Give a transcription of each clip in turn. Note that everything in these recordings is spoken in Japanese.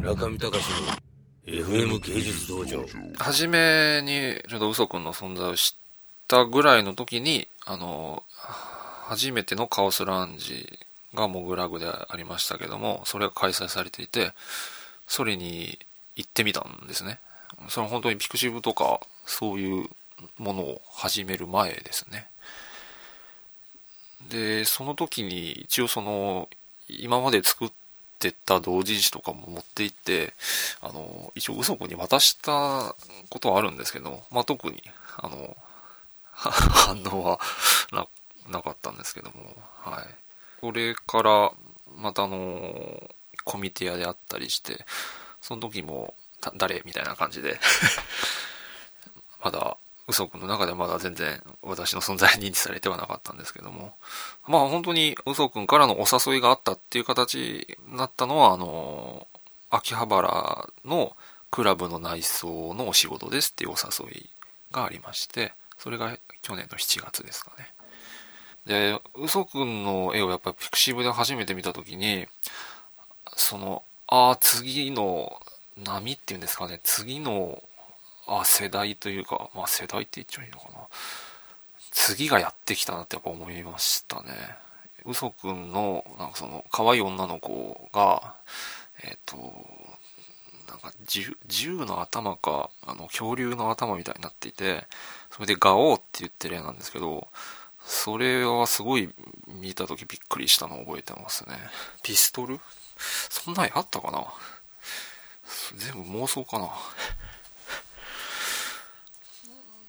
村上隆の FM 芸術道場。初めにちょっと嘘くんの存在を知ったぐらいの時にあの初めてのカオスランジがモグラグでありましたけどもそれが開催されていてそれに行ってみたんですね。それ本当にピクシブとかそういうものを始める前ですね。でその時に一応その今まで作ってた同時誌とかも持って行ってあの一応嘘子に渡したことはあるんですけど、まあ、特にあの 反応はななかったんですけどもはい。これからまたあのコミティアであったりしてその時も誰？みたいな感じで まだ嘘くんの中ではまだ全然私の存在認知されてはなかったんですけども。まあ本当に嘘くんからのお誘いがあったっていう形になったのはあの秋葉原のクラブの内装のお仕事ですっていうお誘いがありましてそれが去年の7月ですかね。で嘘くんの絵をやっぱりピクシブで初めて見た時にそのああ次の波っていうんですかね。次のあ世代というかまあ世代って言っちゃいいのかな。次がやってきたなってやっぱ思いましたね。嘘くんのなんかその可愛い女の子がえっ、ー、となんか銃の頭かあの恐竜の頭みたいになっていてそれでガオーって言ってる絵なんですけどそれはすごい見た時びっくりしたのを覚えてますね。ピストル？そんな絵あったかな？全部妄想かな。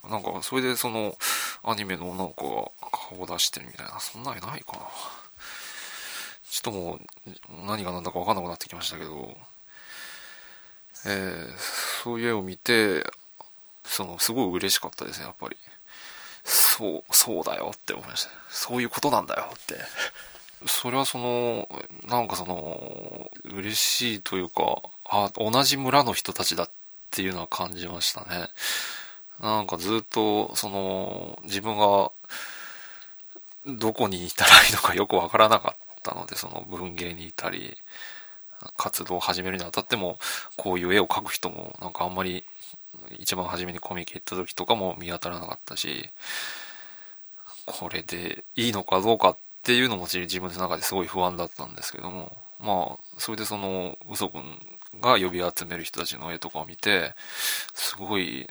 なんか、それでその、アニメの女の子が顔出してるみたいな、そんな絵ないかな。ちょっともう、何が何だか分かんなくなってきましたけど、えー、そういう絵を見て、その、すごい嬉しかったですね、やっぱり。そう、そうだよって思いました。そういうことなんだよって。それはその、なんかその、嬉しいというか、あ、同じ村の人たちだっていうのは感じましたね。なんかずっと、その、自分が、どこにいたらいいのかよくわからなかったので、その文芸にいたり、活動を始めるにあたっても、こういう絵を描く人も、なんかあんまり、一番初めにコミケ行った時とかも見当たらなかったし、これでいいのかどうかっていうのも自分の中ですごい不安だったんですけども、まあ、それでその、嘘くんが呼び集める人たちの絵とかを見て、すごい、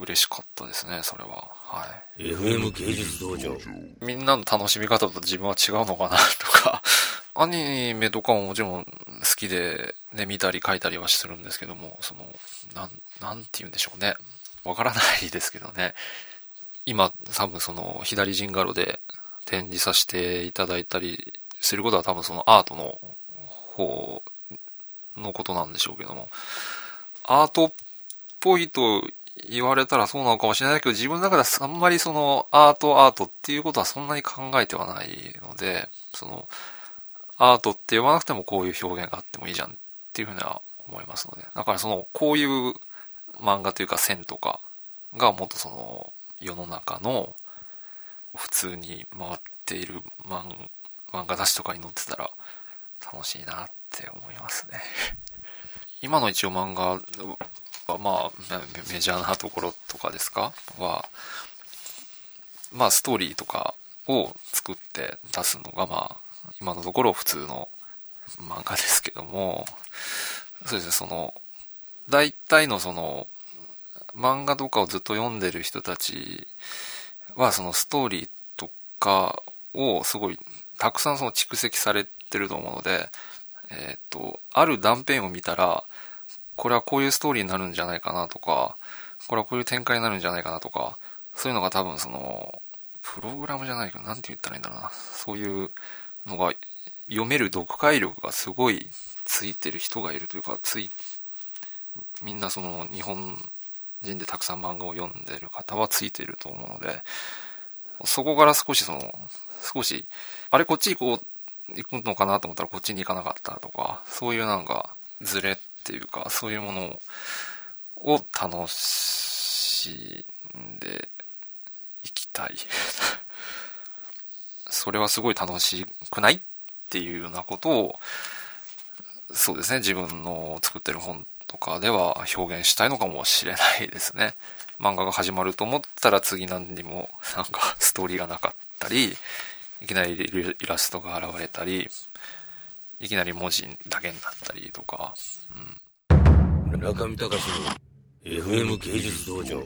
嬉しかったですね、それは。はい。FM 芸術道場。みんなの楽しみ方と自分は違うのかなとか、アニメとかももちろん好きで、ね、見たり書いたりはするんですけども、その、なん、なんて言うんでしょうね。わからないですけどね。今、多分その、左陣ガロで展示させていただいたりすることは多分そのアートの方のことなんでしょうけども、アートっぽいと言われたらそうなのかもしれないけど、自分の中ではあんまりそのアートアートっていうことはそんなに考えてはないので、そのアートって呼ばなくてもこういう表現があってもいいじゃんっていうふうには思いますので、だからそのこういう漫画というか線とかがもっとその世の中の普通に回っている漫漫画雑誌とかに載ってたら楽しいなって思いますね。今の一応漫画まあ、メジャーなところとかですか？は、まあ、ストーリーとかを作って出すのが、まあ、今のところ普通の漫画ですけども、そうですね、その、大体のその、漫画とかをずっと読んでる人たちは、そのストーリーとかをすごいたくさんその蓄積されてると思うので、えっ、ー、と、ある断片を見たら、これはこういうストーリーになるんじゃないかなとか、これはこういう展開になるんじゃないかなとか、そういうのが多分その、プログラムじゃないけど、なんて言ったらいいんだろうな。そういうのが読める読解力がすごいついてる人がいるというか、つい、みんなその日本人でたくさん漫画を読んでる方はついてると思うので、そこから少しその、少し、あれこっち行こう、行くのかなと思ったらこっちに行かなかったとか、そういうなんか、ズレっていうか、そういうものを楽しんでいきたい。それはすごい楽しくないっていうようなことを、そうですね、自分の作ってる本とかでは表現したいのかもしれないですね。漫画が始まると思ったら次何にもなんかストーリーがなかったり、いきなりイラストが現れたり、いきなり文字だけになったりとか、うん、村上隆の FM 芸術道場。